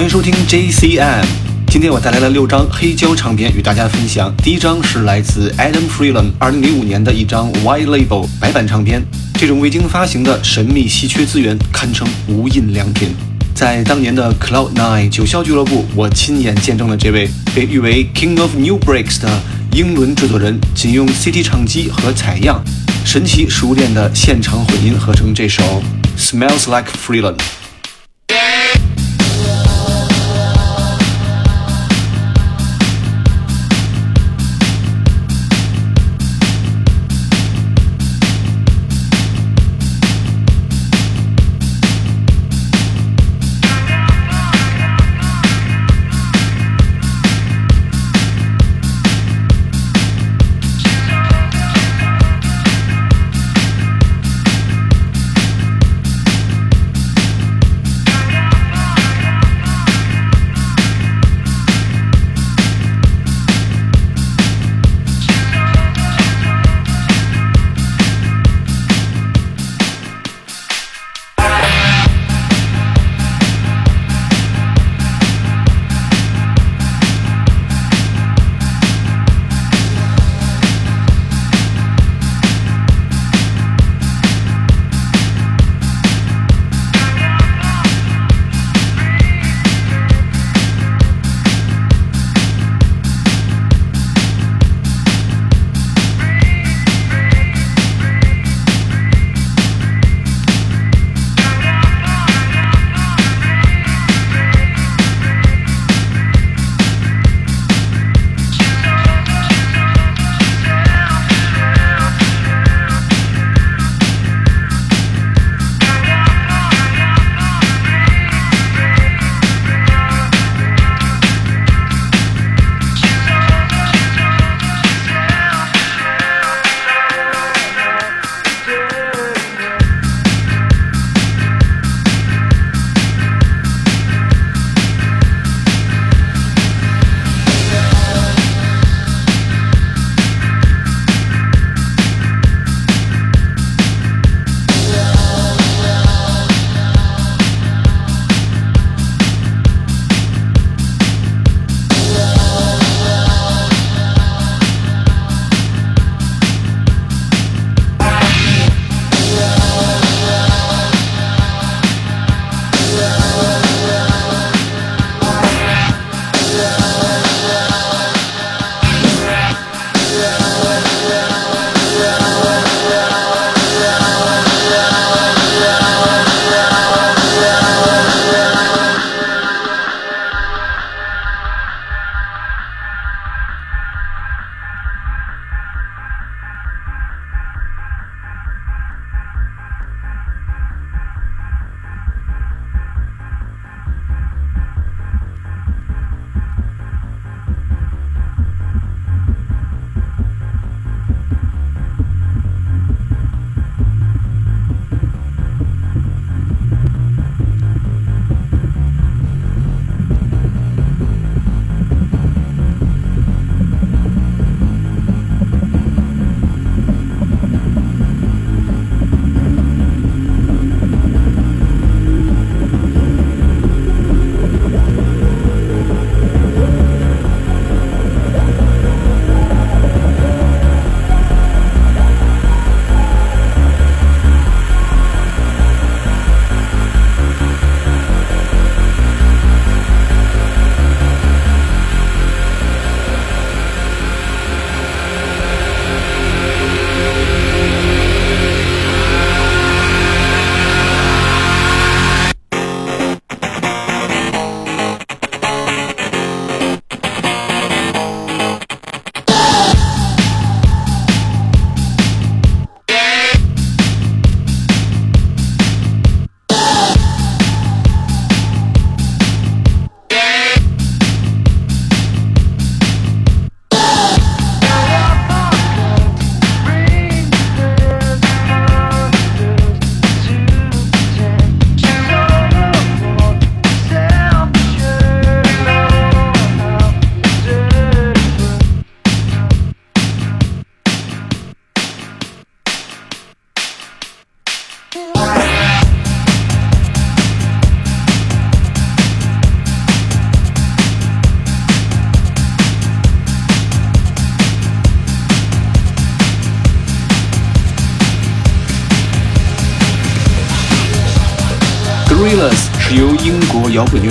欢迎收听 JCM。今天我带来了六张黑胶唱片与大家分享。第一张是来自 Adam Freeland 2005年的一张 White Label 白板唱片，这种未经发行的神秘稀缺资源堪称无印良品。在当年的 Cloud Nine 九霄俱乐部，我亲眼见证了这位被誉为 King of New Breaks 的英伦制作人，仅用 CT 唱机和采样，神奇熟练的现场混音合成这首 Smells Like Freeland。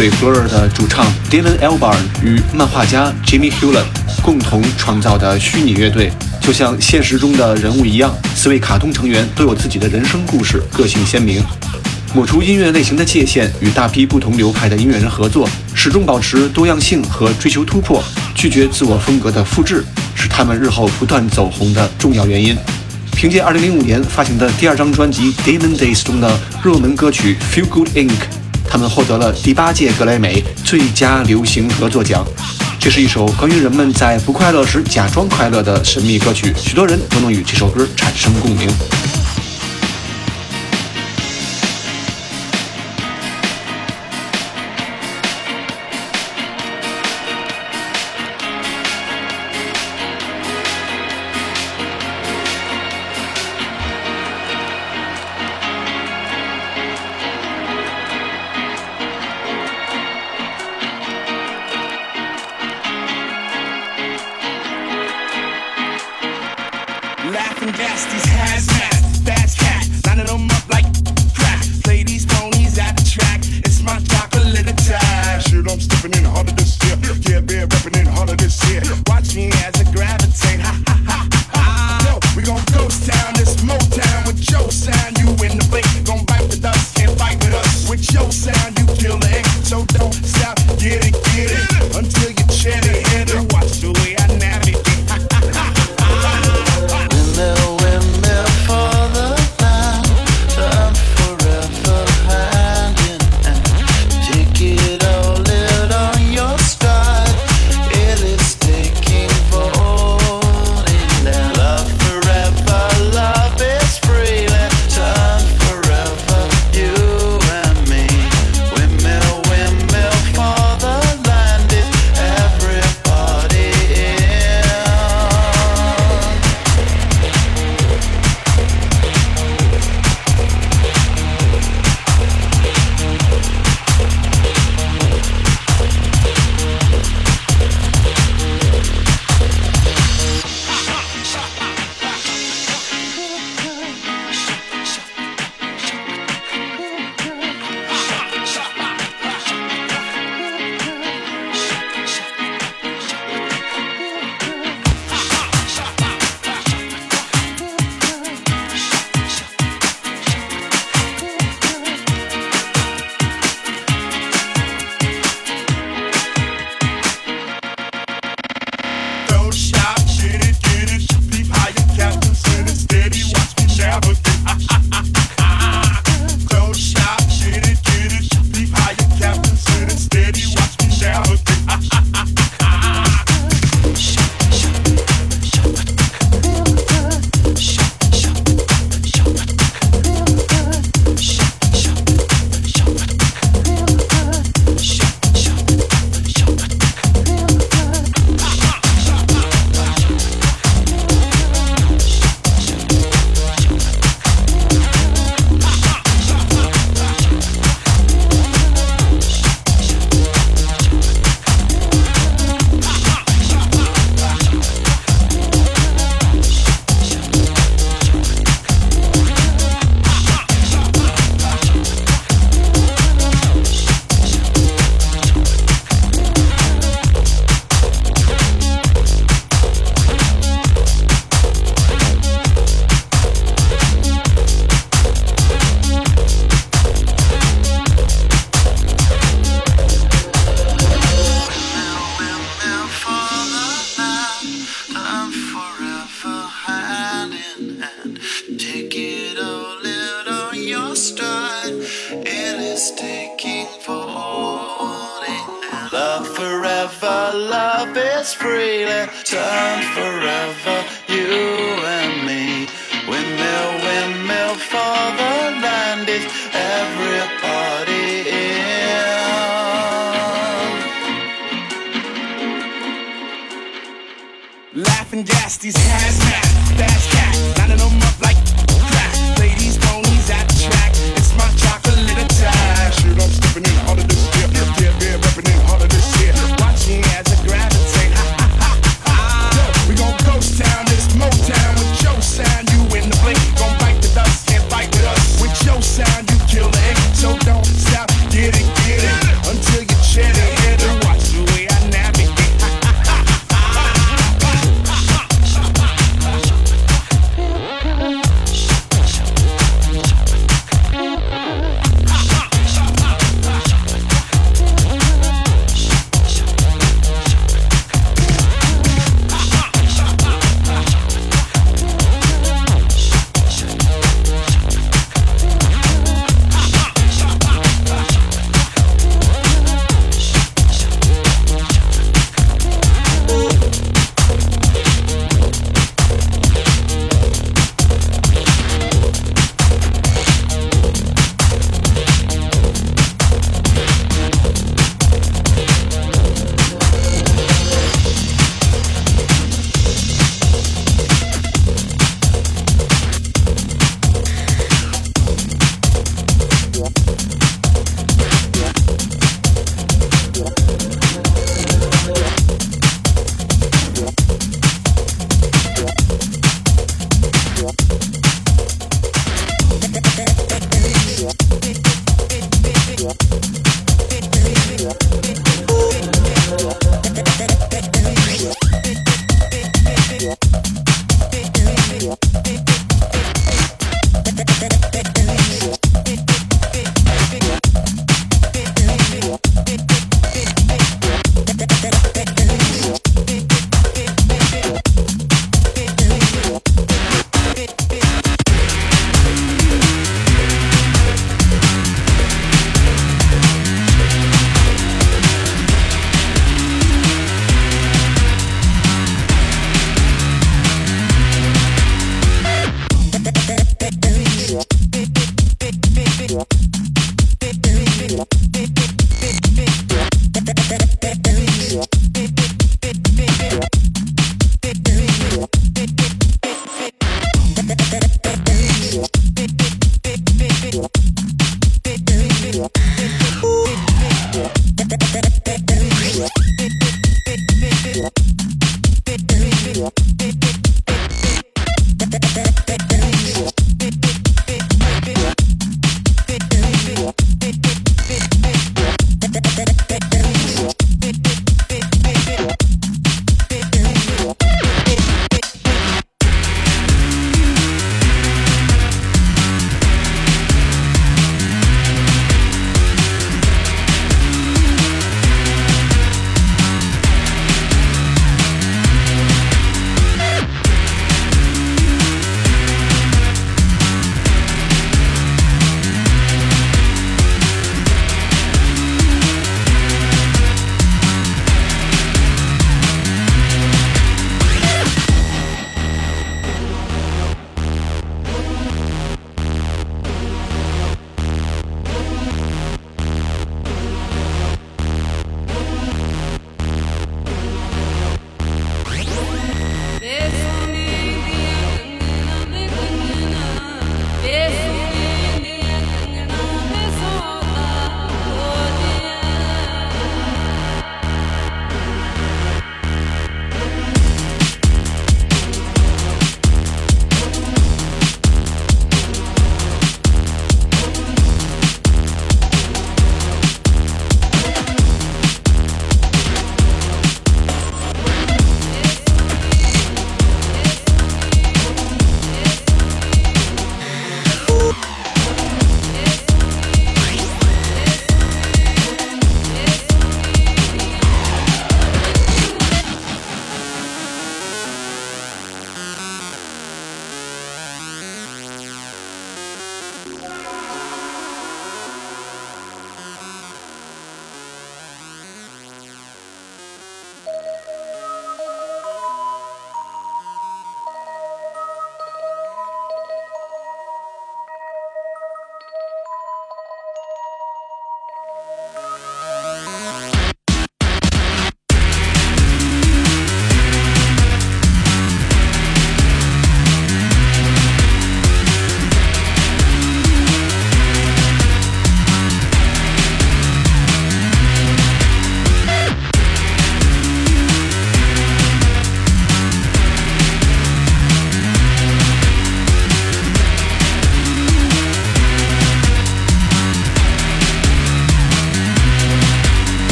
国摇滚乐队 Blur 的主唱 Dylan Albarn 与漫画家 Jimmy Hewlett 共同创造的虚拟乐队。就像现实中的人物一样，四位卡通成员都有自己的人生故事，个性鲜明。抹除音乐类型的界限，与大批不同流派的音乐人合作，始终保持多样性和追求突破，拒绝自我风格的复制，是他们日后不断走红的重要原因。凭借2005年发行的第二张专辑《Demon Days》中的热门歌曲《Feel Good Inc.》，他们获得了第八届格莱美最佳流行合作奖。这是一首关于人们在不快乐时假装快乐的神秘歌曲，许多人都能与这首歌产生共鸣。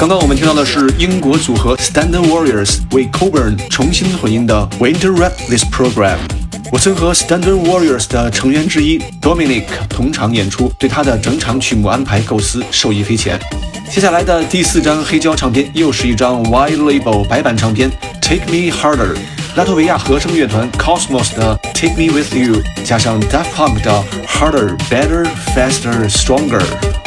刚刚我们听到的是英国组合 Standard Warriors 为 Coburn 重新混音的 Winter Rap This Program。我曾和 Standard Warriors 的成员之一 Dominic 同场演出，对他的整场曲目安排构思受益匪浅。接下来的第四张黑胶唱片又是一张 White Label 白版唱片，Take Me Harder，拉脱维亚合声乐团 Cosmos 的 Take Me With You，加上 Daft Punk 的 Harder, Better, Faster, Stronger。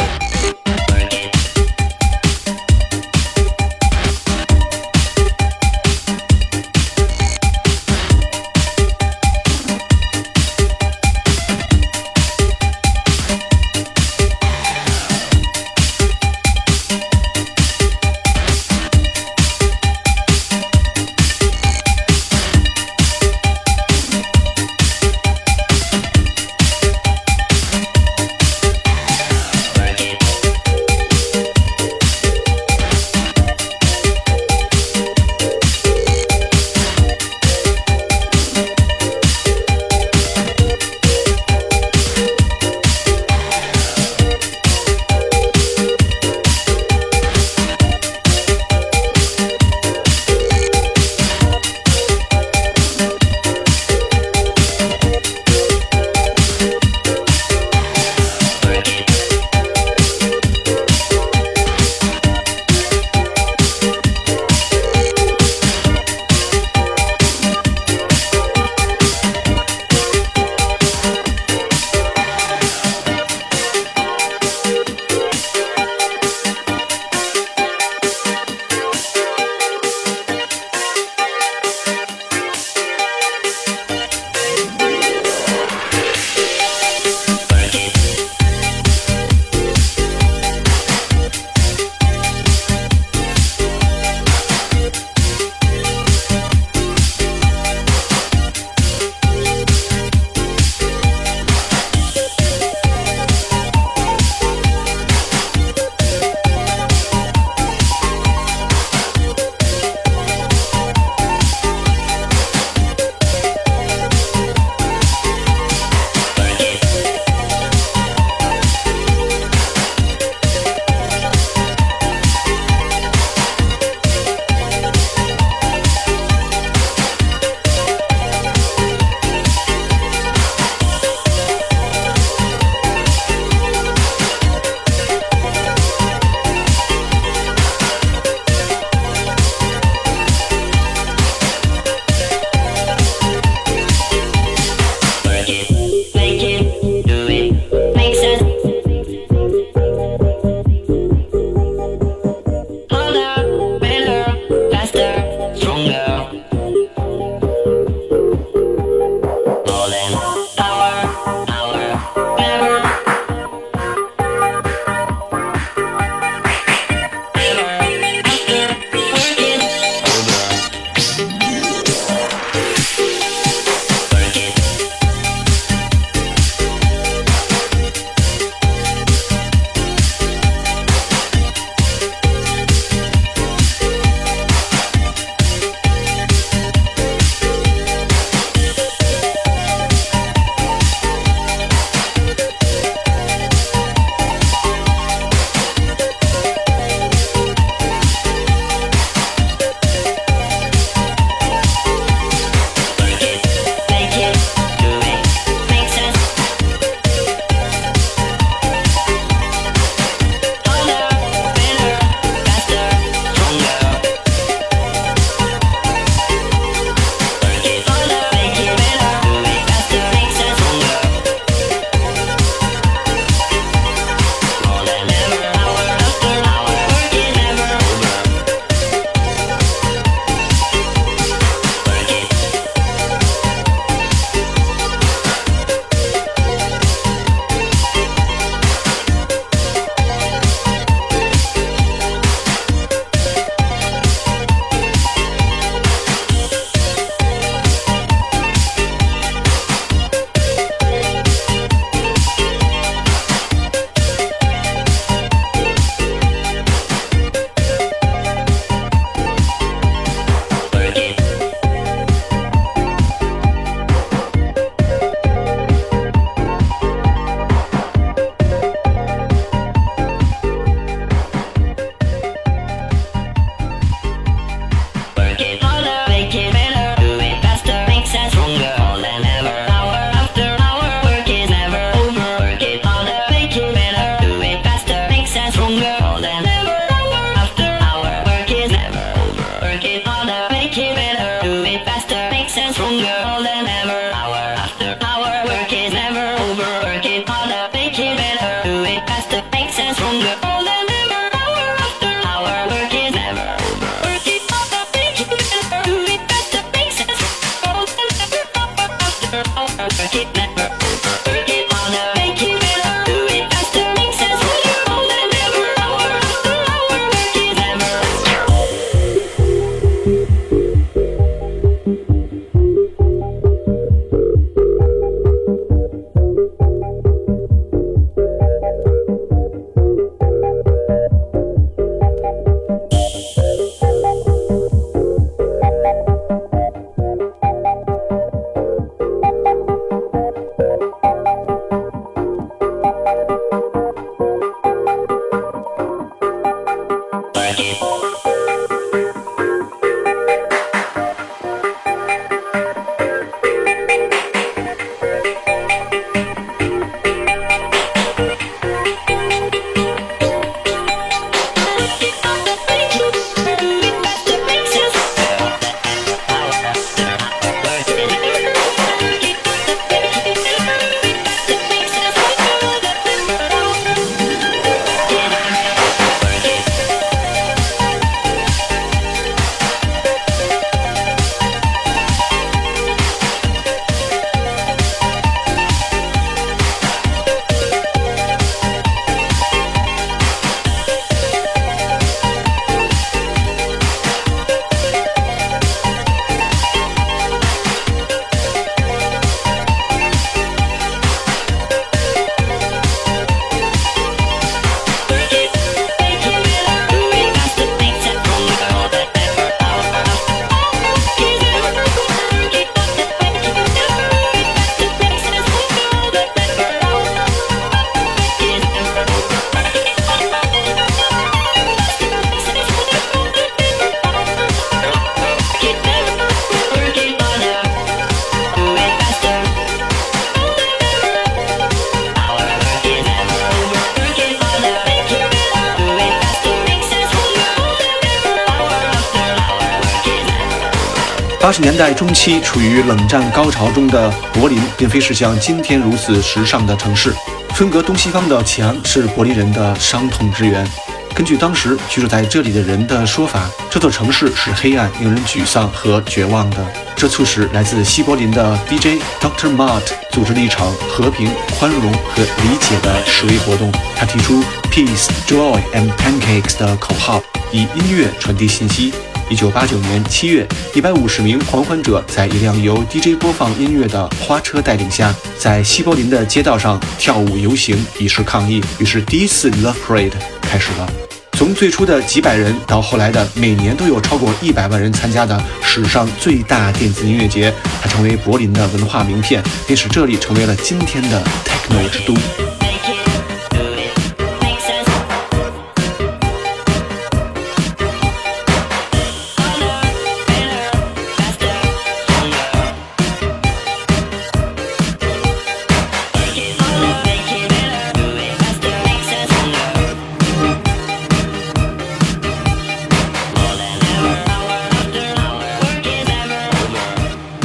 年代中期，处于冷战高潮中的柏林，并非是像今天如此时尚的城市。分隔东西方的墙是柏林人的伤痛之源。根据当时居住在这里的人的说法，这座城市是黑暗、令人沮丧和绝望的。这促使来自西柏林的 DJ Dr. Mart 组织了一场和平、宽容和理解的示威活动。他提出 “Peace, Joy and Pancakes” 的口号，以音乐传递信息。一九八九年七月，一百五十名狂欢者在一辆由 DJ 播放音乐的花车带领下，在西柏林的街道上跳舞游行，以示抗议。于是，第一次 Love Parade 开始了。从最初的几百人，到后来的每年都有超过一百万人参加的史上最大电子音乐节，它成为柏林的文化名片，并使这里成为了今天的 Techno 之都。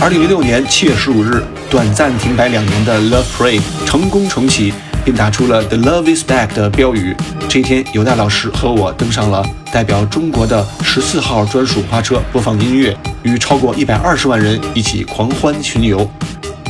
二零零六年七月十五日，短暂停摆两年的 Love Parade 成功重启，并打出了 The Love Is Back 的标语。这一天，犹大老师和我登上了代表中国的十四号专属花车，播放音乐，与超过一百二十万人一起狂欢巡游。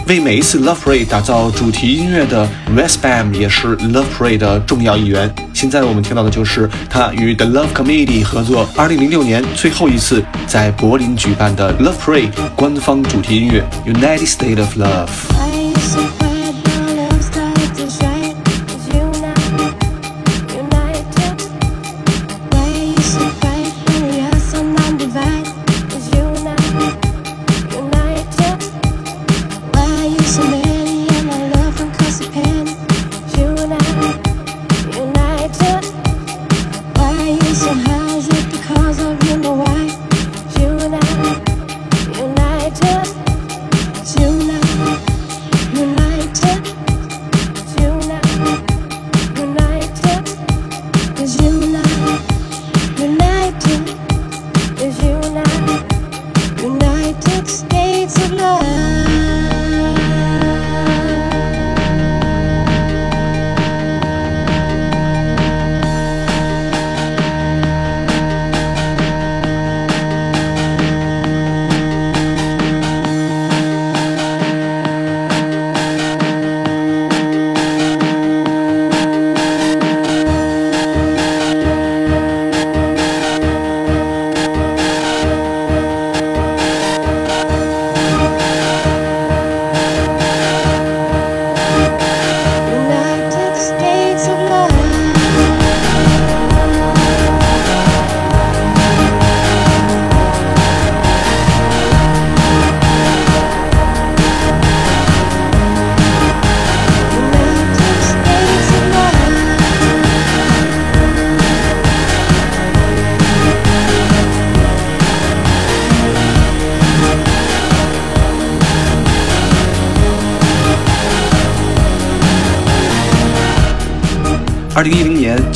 为每一次 Love Parade 打造主题音乐的 Westbam 也是 Love Parade 的重要一员。现在我们听到的就是他与 The Love Committee 合作，2006年最后一次在柏林举办的 Love Parade 官方主题音乐 United State of Love。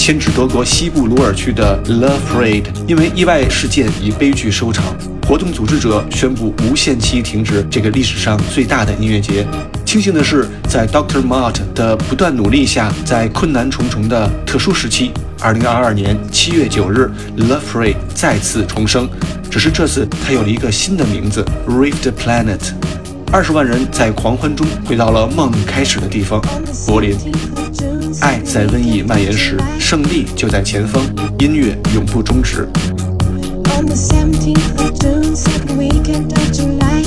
零年迁至德国西部鲁尔区的 Love Parade 因为意外事件以悲剧收场，活动组织者宣布无限期停止这个历史上最大的音乐节。庆幸的是，在 Dr. Mart 的不断努力下，在困难重重的特殊时期，二零二二年七月九日，Love Parade 再次重生，只是这次它有了一个新的名字 ——Rift Planet。二十万人在狂欢中回到了梦开始的地方——柏林。爱在瘟疫蔓延时，胜利就在前方。音乐永不终止。On the 17th of June, second weekend of July.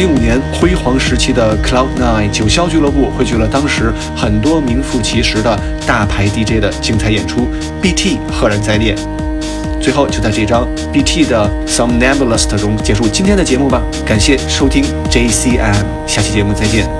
零五年辉煌时期的 Cloud Nine 九霄俱乐部汇聚了当时很多名副其实的大牌 DJ 的精彩演出，BT 赫然在列。最后就在这张 BT 的 Somnambulist 中结束今天的节目吧。感谢收听 JCM，下期节目再见。